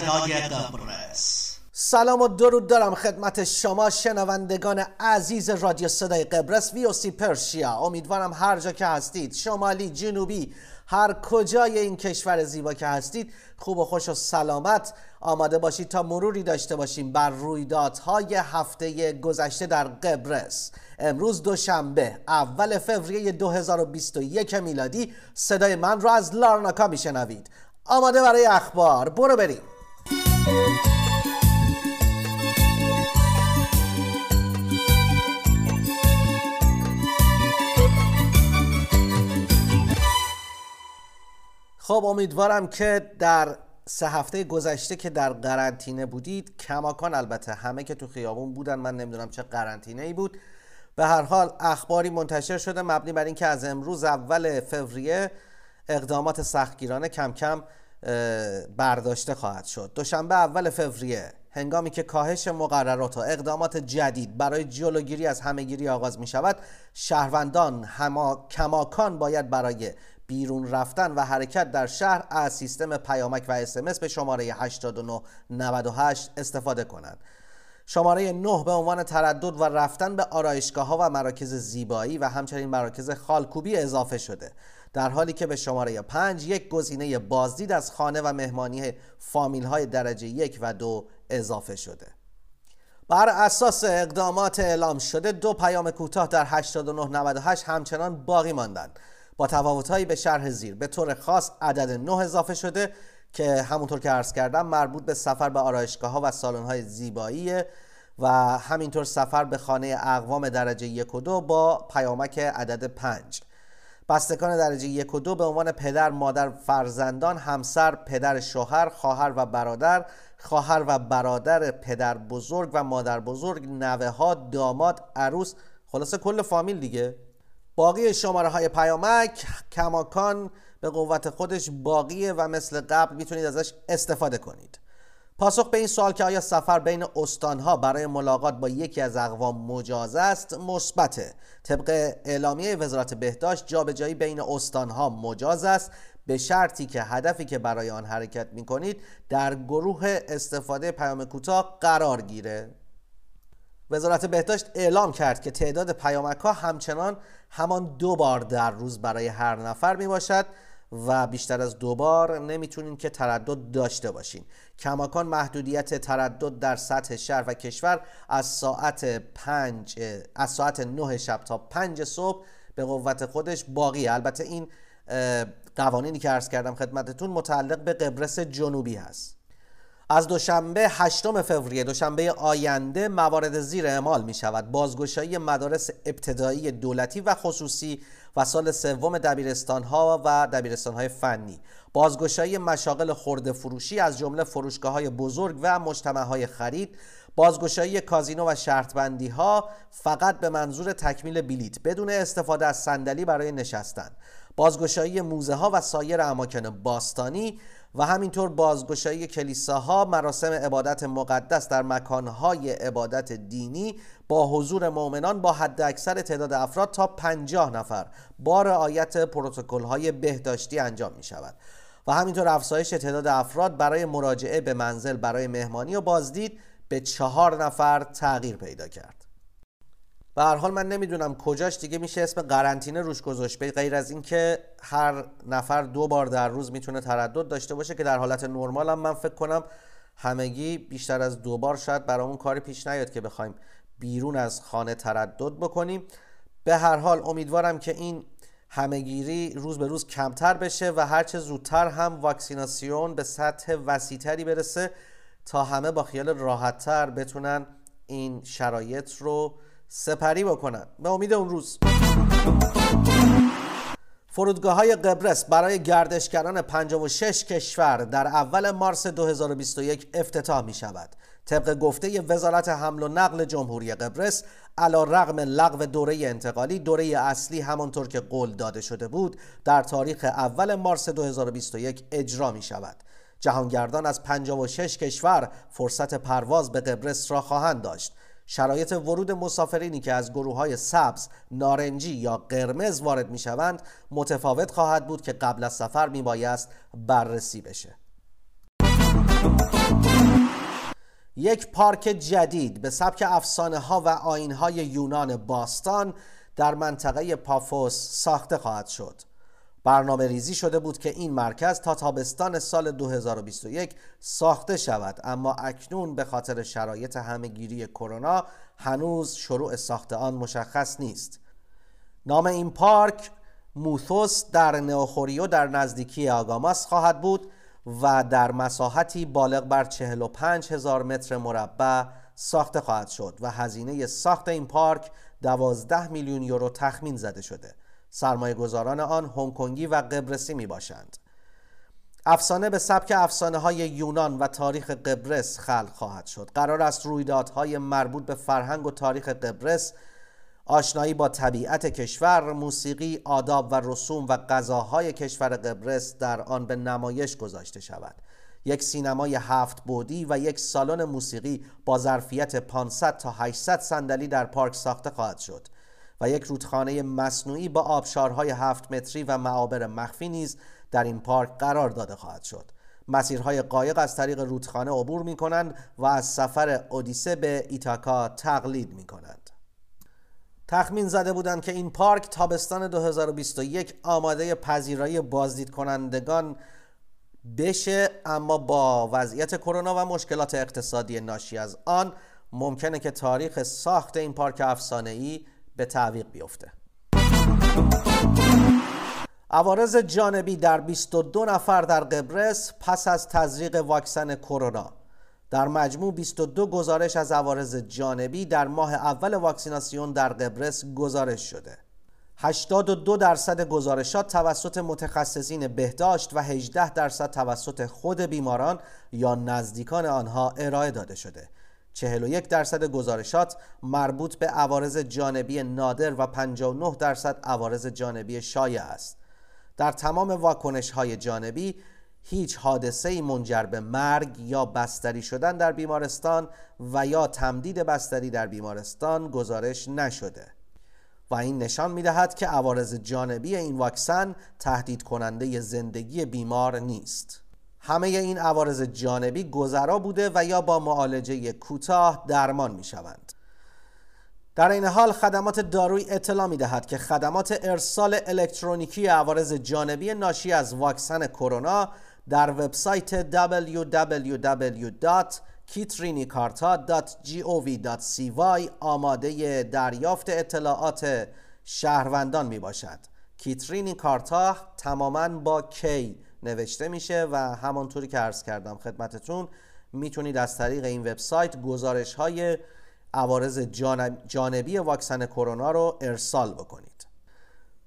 صدای قبرس سلام و درود دارم خدمت شما شنوندگان عزیز رادیو صدای قبرس وی سی پرشیا. امیدوارم هر جا که هستید شمالی جنوبی هر کجای این کشور زیبا که هستید خوب و خوش و سلامت. آماده باشید تا مروری داشته باشیم بر رویدادهای هفته گذشته در قبرس. امروز دوشنبه اول فوریه 2021 میلادی. صدای من را از لارناکا میشنوید. آماده برای اخبار. برو بریم. خب امیدوارم که در سه هفته گذشته که در قرنطینه بودید کماکان البته همه که تو خیابون بودن من نمی‌دونم چه قرنطینه ای بود. به هر حال اخباری منتشر شده مبنی بر اینکه از امروز اول فوریه اقدامات سختگیرانه کم کم برداشته خواهد شد دوشنبه اول فوریه هنگامی که کاهش مقررات و اقدامات جدید برای جلوگیری از همهگیری آغاز می شود شهروندان هما کماکان باید برای بیرون رفتن و حرکت در شهر از سیستم پیامک و اسمس به شماره 8998 استفاده کنند. شماره 9 به عنوان تردد و رفتن به آرایشگاه ها و مراکز زیبایی و همچنین مراکز خالکوبی اضافه شده در حالی که به شماره 5 یک گزینه بازدید از خانه و مهمانی فامیل های درجه یک و دو اضافه شده. بر اساس اقدامات اعلام شده دو پیام کوتاه در 8998 همچنان باقی ماندند. با تفاوتهایی به شرح زیر به طور خاص عدد 9 اضافه شده که همونطور که عرض کردم مربوط به سفر به آرایشگاه ها و سالن های زیبایی و همینطور سفر به خانه اقوام درجه یک و دو با پیامک عدد 5 بستگان درجه یک و دو به عنوان پدر، مادر، فرزندان، همسر، پدر، شوهر، خواهر و برادر، خواهر و برادر پدر بزرگ و مادر بزرگ، نوه ها، داماد، عروس، خلاصه کل فامیل دیگه. باقی شماره های پیامک کماکان به قوت خودش باقیه و مثل قبل می‌تونید ازش استفاده کنید. پاسخ به این سوال که آیا سفر بین استانها برای ملاقات با یکی از اقوام مجاز است مثبته. طبق اعلامیه وزارت بهداشت جابجایی بین استانها مجاز است به شرطی که هدفی که برای آن حرکت می کنید در گروه استفاده پیام کوتاه قرار گیره. وزارت بهداشت اعلام کرد که تعداد پیامک ها همچنان همان دو بار در روز برای هر نفر می باشد و بیشتر از دو بار نمی‌تونین که تردد داشته باشین. کماکان محدودیت تردد در سطح شهر و کشور از ساعت پنج از ساعت 9 شب تا 5 صبح به قوت خودش باقی البته این قوانینی که عرض کردم خدمتتون متعلق به قبرس جنوبی هست. از دوشنبه هشتم فوریه دوشنبه آینده موارد زیر اعمال می شود بازگشایی مدارس ابتدایی دولتی و خصوصی و سال سوم دبیرستان ها و دبیرستان های فنی. بازگشایی مشاغل خورده فروشی از جمله فروشگاه های بزرگ و مجتمع های خرید. بازگشایی کازینو و شرطبندی ها فقط به منظور تکمیل بلیت بدون استفاده از صندلی برای نشستن. بازگشایی موزه ها و سایر اماکن باستانی و همینطور بازگشایی کلیساها مراسم عبادت مقدس در مکانهای عبادت دینی با حضور مؤمنان با حد اکثر تعداد افراد تا 50 نفر. با رعایت پروتکل های بهداشتی انجام می شود و همینطور افزایش تعداد افراد برای مراجعه به منزل برای مهمانی و بازدید به چهار نفر تغییر پیدا کرد. به هر حال من نمی‌دونم کجاش دیگه میشه اسم قرنطینه روش گذاشت. به غیر از اینکه هر نفر دو بار در روز می‌تونه تردد داشته باشه که در حالت نرمال هم من فکر کنم همگی بیشتر از دو بار شاید برامون کاری پیش نیاد که بخوایم بیرون از خانه تردد بکنیم. به هر حال امیدوارم که این همهگیری روز به روز کمتر بشه و هرچه زودتر هم واکسیناسیون به سطح وسیعتری برسه تا همه با خیال راحتتر بتونن این شرایط رو سپری بکنن. به امید اون روز. فرودگاه های قبرس برای گردشگران 56 کشور در اول مارس 2021 افتتاح می شود طبق گفته وزارت حمل و نقل جمهوری قبرس علا رغم لغو دوره انتقالی دوره اصلی همانطور که قول داده شده بود در تاریخ اول مارس 2021 اجرا می شود جهانگردان از 56 کشور فرصت پرواز به قبرس را خواهند داشت. شرایط ورود مسافرینی که از گروه های سبز، نارنجی یا قرمز وارد می شوند متفاوت خواهد بود که قبل از سفر می بایست بررسی بشه. یک پارک جدید به سبک افسانه ها و آین های یونان باستان در منطقه پافوس ساخته خواهد شد برنامه ریزی شده بود که این مرکز تا تابستان سال 2021 ساخته شود. اما اکنون به خاطر شرایط همهگیری کرونا هنوز شروع ساخت آن مشخص نیست. نام این پارک موثوس در نئوخوریو در نزدیکی آگاماس خواهد بود و در مساحتی بالغ بر 45 هزار متر مربع ساخته خواهد شد و هزینه ساخت این پارک 12 میلیون یورو تخمین زده شده. سرمایه گذاران آن هنگکنگی و قبرسی می باشند افسانه به سبک افسانه های یونان و تاریخ قبرس خلق خواهد شد. قرار است رویدادهای مربوط به فرهنگ و تاریخ قبرس آشنایی با طبیعت کشور، موسیقی، آداب و رسوم و غذاهای کشور قبرس در آن به نمایش گذاشته شود. یک سینمای هفت بودی و یک سالن موسیقی با ظرفیت 500 تا 800 صندلی در پارک ساخته خواهد شد. و یک رودخانه مصنوعی با آبشارهای هفت متری و معابر مخفی نیز در این پارک قرار داده خواهد شد. مسیرهای قایق از طریق رودخانه عبور می کنند و از سفر اودیسه به ایتاکا تقلید می کنند. تخمین زده بودند که این پارک تابستان 2021 آماده پذیرایی بازدید کنندگان بشه اما با وضعیت کرونا و مشکلات اقتصادی ناشی از آن ممکنه که تاریخ ساخت این پارک افسانه ای به تعویق بیفته. عوارض جانبی در 22 نفر در قبرس پس از تزریق واکسن کرونا. در مجموع 22 گزارش از عوارض جانبی در ماه اول واکسیناسیون در قبرس گزارش شده. 82 درصد گزارشات توسط متخصصین بهداشت و 18 درصد توسط خود بیماران یا نزدیکان آنها ارائه داده شده. 41 درصد گزارشات مربوط به عوارض جانبی نادر و 59 درصد عوارض جانبی شایع است. در تمام واکنش های جانبی هیچ حادثه منجر به مرگ یا بستری شدن در بیمارستان و یا تمدید بستری در بیمارستان گزارش نشده. و این نشان می دهد که عوارض جانبی این واکسن تهدید کننده زندگی بیمار نیست. همه این عوارض جانبی گذرا بوده و یا با معالجه کوتاه درمان می شوند در این حال خدمات دارویی اطلاع می دهد که خدمات ارسال الکترونیکی عوارض جانبی ناشی از واکسن کرونا در وبسایت www.kitrinikarta.gov.cy آماده دریافت اطلاعات شهروندان می باشد کیترینی کارتا تماما با کی نوشته میشه و همانطوری که عرض کردم خدمتتون می‌تونید از طریق این وبسایت گزارش های عوارض جانبی واکسن کرونا رو ارسال بکنید.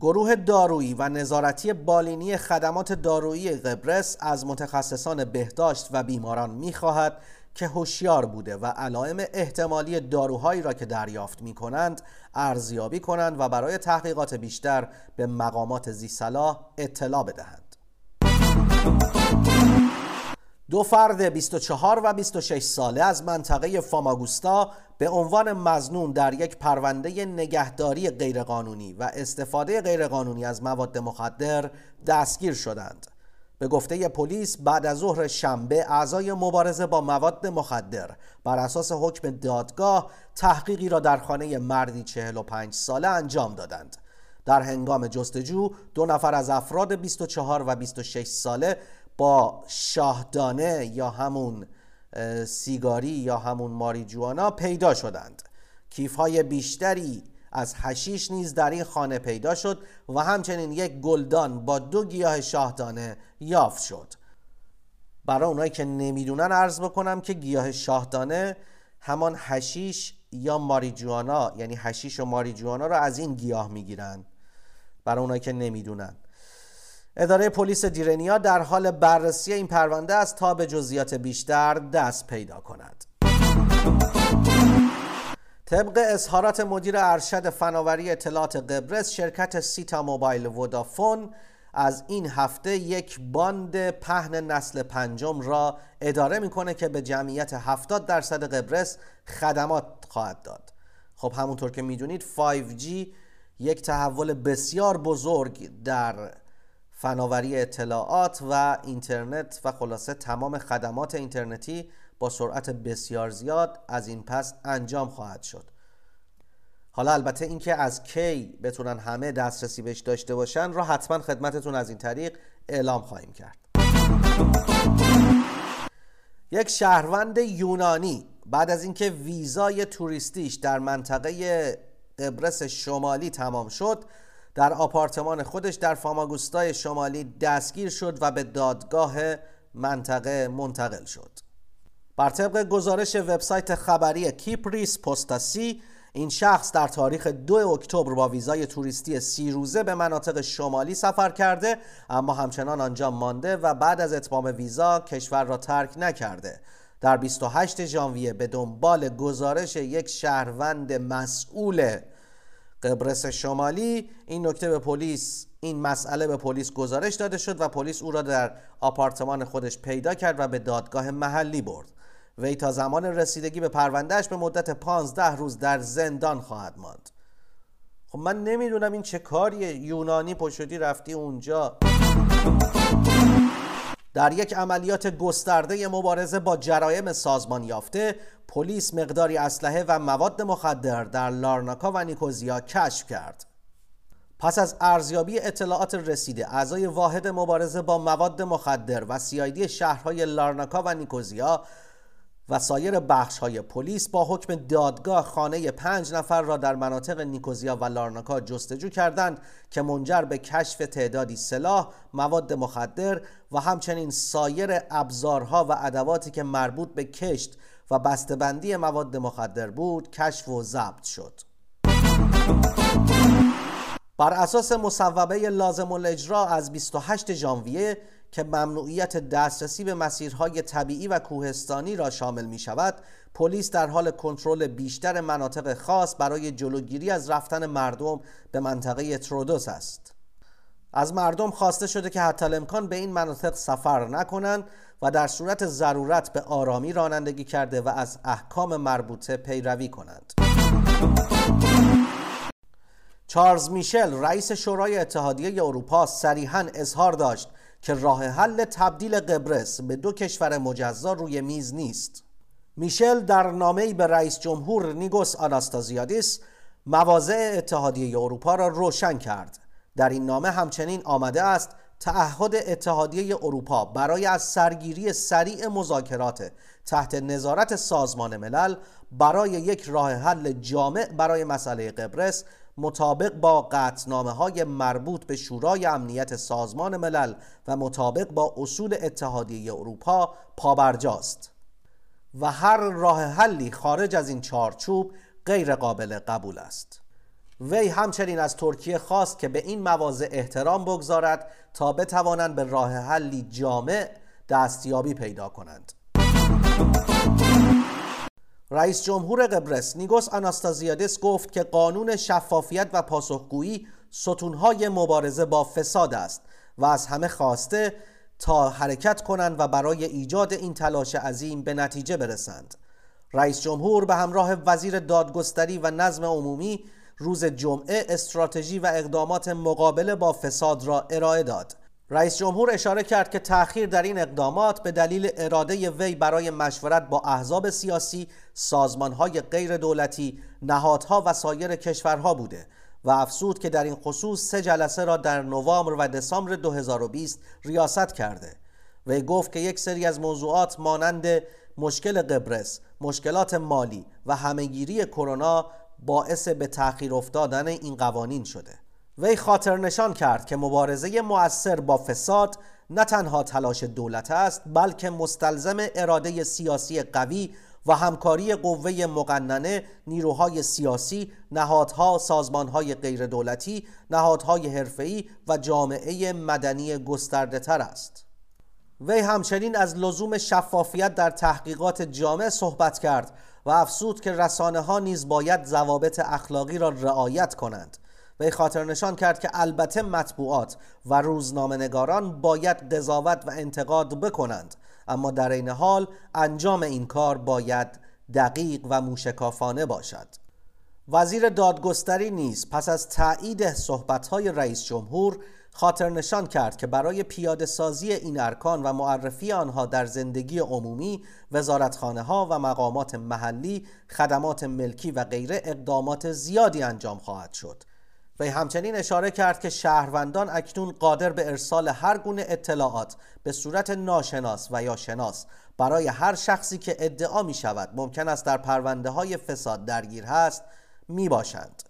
گروه دارویی و نظارتی بالینی خدمات دارویی قبرس از متخصصان بهداشت و بیماران می‌خواهد که هوشیار بوده و علائم احتمالی داروهایی را که دریافت می کنند ارزیابی کنند و برای تحقیقات بیشتر به مقامات زیصلاح اطلاع بدهند. دو فرد 24 و 26 ساله از منطقه فاماگوستا به عنوان مزنون در یک پرونده نگهداری غیرقانونی و استفاده غیرقانونی از مواد مخدر دستگیر شدند. به گفته پلیس بعد از ظهر شنبه اعضای مبارزه با مواد مخدر بر اساس حکم دادگاه تحقیقی را در خانه مردی 45 ساله انجام دادند. در هنگام جستجو دو نفر از افراد 24 و 26 ساله با شاهدانه یا همون سیگاری یا همون ماریجوانا پیدا شدند. کیف های بیشتری از هشیش نیز در این خانه پیدا شد و همچنین یک گلدان با دو گیاه شاهدانه یافت شد. برای اونایی که نمی‌دونن عرض بکنم که گیاه شاهدانه همان هشیش یا ماریجوانا یعنی هشیش و ماریجوانا را از این گیاه می‌گیرن. برای اونایی که نمی‌دونن اداره پلیس دیرنیا در حال بررسی این پرونده است تا به جزئیات بیشتر دست پیدا کند. طبق اظهارات مدیر ارشد فناوری اطلاعات قبرس شرکت سیتا موبایل ودافون از این هفته یک باند پهن نسل پنجم را اداره می‌کنه که به جمعیت 70 درصد قبرس خدمات خواهد داد خب همونطور که می‌دونید 5G یک تحول بسیار بزرگ در فناوری اطلاعات و اینترنت و خلاصه تمام خدمات اینترنتی با سرعت بسیار زیاد از این پس انجام خواهد شد. حالا البته اینکه از کی بتونن همه دسترسی بهش داشته باشن را حتما خدمتتون از این طریق اعلام خواهیم کرد. یک شهروند یونانی بعد از اینکه ویزای توریستیش در منطقه قبرس شمالی تمام شد. در آپارتمان خودش در فاماگوستای شمالی دستگیر شد و به دادگاه منطقه منتقل شد. بر طبق گزارش وبسایت خبری Kıbrıs Postası این شخص در تاریخ 2 اکتبر با ویزای توریستی سی روزه به مناطق شمالی سفر کرده اما همچنان آنجا مانده و بعد از اتمام ویزا کشور را ترک نکرده. در 28 ژانویه به دنبال گزارش یک شهروند مسئول قبرس شمالی این نکته به پلیس این مسئله به پلیس گزارش داده شد و پلیس او را در آپارتمان خودش پیدا کرد و به دادگاه محلی برد. وی تا زمان رسیدگی به پروندهش به مدت 15 روز در زندان خواهد ماند. خب من نمی‌دونم این چه کاریه. یونانی پشدی رفتی اونجا. در یک عملیات گسترده مبارزه با جرایم سازمان یافته پلیس مقداری اسلحه و مواد مخدر در لارناکا و نیکوزیا کشف کرد. پس از ارزیابی اطلاعات رسیده اعضای واحد مبارزه با مواد مخدر و سیایدی شهرهای لارناکا و نیکوزیا و سایر بخش های پلیس با حکم دادگاه خانه پنج نفر را در مناطق نیکوزیا و لارناکا جستجو کردند که منجر به کشف تعدادی سلاح، مواد مخدر و همچنین سایر ابزارها و ادواتی که مربوط به کشت و بسته‌بندی مواد مخدر بود کشف و ضبط شد. بر اساس مصوبه لازم الاجرا از 28 ژانویه که ممنوعیت دسترسی به مسیرهای طبیعی و کوهستانی را شامل می شود پلیس در حال کنترل بیشتر مناطق خاص برای جلوگیری از رفتن مردم به منطقه ترودوس است. از مردم خواسته شده که حتی امکان به این مناطق سفر نکنند و در صورت ضرورت به آرامی رانندگی کرده و از احکام مربوطه پیروی کنند. چارلز میشل رئیس شورای اتحادیه اروپا صریحا اظهار داشت که راه حل تبدیل قبرس به دو کشور مجزا روی میز نیست. میشل در نامه‌ای به رئیس جمهور نیگوس آناستازیادیس مواضع اتحادیه اروپا را روشن کرد. در این نامه همچنین آمده است تعهد اتحادیه اروپا برای از سرگیری سریع مذاکرات تحت نظارت سازمان ملل برای یک راه حل جامع برای مسئله قبرس مطابق با قطنامه های مربوط به شورای امنیت سازمان ملل و مطابق با اصول اتحادیه اروپا پابرجاست. و هر راه حلی خارج از این چارچوب غیر قابل قبول است. وی همچنین از ترکیه خواست که به این مواضع احترام بگذارد تا بتوانند به راه حلی جامع دستیابی پیدا کنند. رئیس جمهور قبرس نیگوس آناستازیادس گفت که قانون شفافیت و پاسخگویی ستونهای مبارزه با فساد است و از همه خواسته تا حرکت کنند و برای ایجاد این تلاش عظیم به نتیجه برسند. رئیس جمهور به همراه وزیر دادگستری و نظم عمومی روز جمعه استراتژی و اقدامات مقابله با فساد را ارائه داد. رئیس جمهور اشاره کرد که تأخیر در این اقدامات به دلیل اراده وی برای مشورت با احزاب سیاسی، سازمانهای غیر دولتی، نهادها و سایر کشورها بوده و افزود که در این خصوص سه جلسه را در نوامبر و دسامبر 2020 ریاست کرده. وی گفت که یک سری از موضوعات مانند مشکل قبرس، مشکلات مالی و همهگیری کرونا باعث به تأخیر افتادن این قوانین شده. وی خاطر نشان کرد که مبارزه مؤثر با فساد نه تنها تلاش دولت است بلکه مستلزم اراده سیاسی قوی و همکاری قوه مقننه نیروهای سیاسی، نهادها، سازمانهای غیر دولتی، نهادهای حرفه‌ای و جامعه مدنی گسترده تر است. وی همچنین از لزوم شفافیت در تحقیقات جامع صحبت کرد و افزود که رسانه ها نیز باید ضوابط اخلاقی را رعایت کنند وی خاطر نشان کرد که البته مطبوعات و روزنامه نگاران باید قضاوت و انتقاد بکنند. اما در این حال انجام این کار باید دقیق و موشکافانه باشد. وزیر دادگستری نیز پس از تایید صحبت‌های رئیس جمهور خاطر نشان کرد که برای پیاده سازی این ارکان و معرفی آنها در زندگی عمومی وزارتخانه ها و مقامات محلی خدمات ملکی و غیره اقدامات زیادی انجام خواهد شد. وی همچنین اشاره کرد که شهروندان اکنون قادر به ارسال هر گونه اطلاعات به صورت ناشناس و یا شناس برای هر شخصی که ادعا می شود ممکن است در پرونده های فساد درگیر هست می باشند.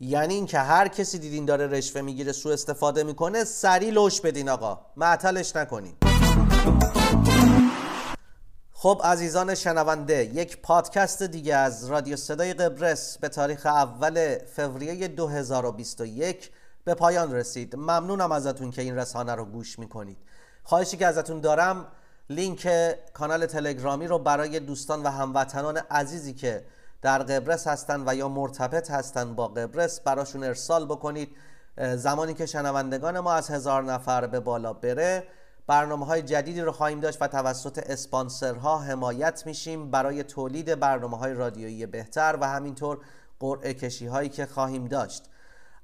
یعنی اینکه هر کسی دیدین داره رشوه می‌گیره سو استفاده می‌کنه سری لوش بدین آقا. معطلش نکنین. خب عزیزان شنونده یک پادکست دیگه از رادیو صدای قبرس به تاریخ اول فوریه 2021 به پایان رسید. ممنونم ازتون که این رسانه رو گوش می‌کنید. خواهشی که ازتون دارم لینک کانال تلگرامی رو برای دوستان و هموطنان عزیزی که در قبرس هستن و یا مرتبط هستن با قبرس براشون ارسال بکنید. زمانی که شنوندگان ما از هزار نفر به بالا بره برنامه های جدیدی رو خواهیم داشت و توسط اسپانسرها حمایت میشیم برای تولید برنامه های رادیویی بهتر و همینطور قرعه کشی هایی که خواهیم داشت.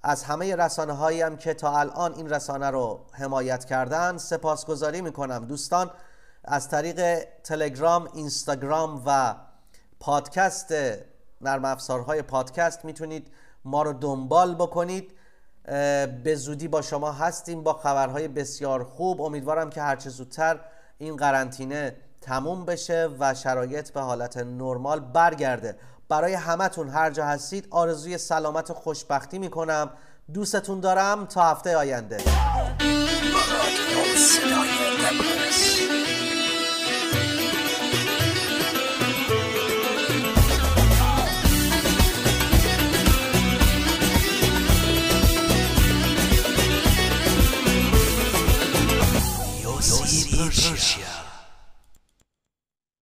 از همه رسانه هایی هم که تا الان این رسانه رو حمایت کردن سپاسگزاری می‌کنم. دوستان از طریق تلگرام، اینستاگرام و پادکست نرم افزارهای پادکست می‌تونید ما رو دنبال بکنید. به زودی با شما هستیم با خبرهای بسیار خوب. امیدوارم که هرچه زودتر این قرنطینه تموم بشه و شرایط به حالت نرمال برگرده. برای همتون هر جا هستید آرزوی سلامت و خوشبختی می‌کنم. دوستتون دارم. تا هفته آینده.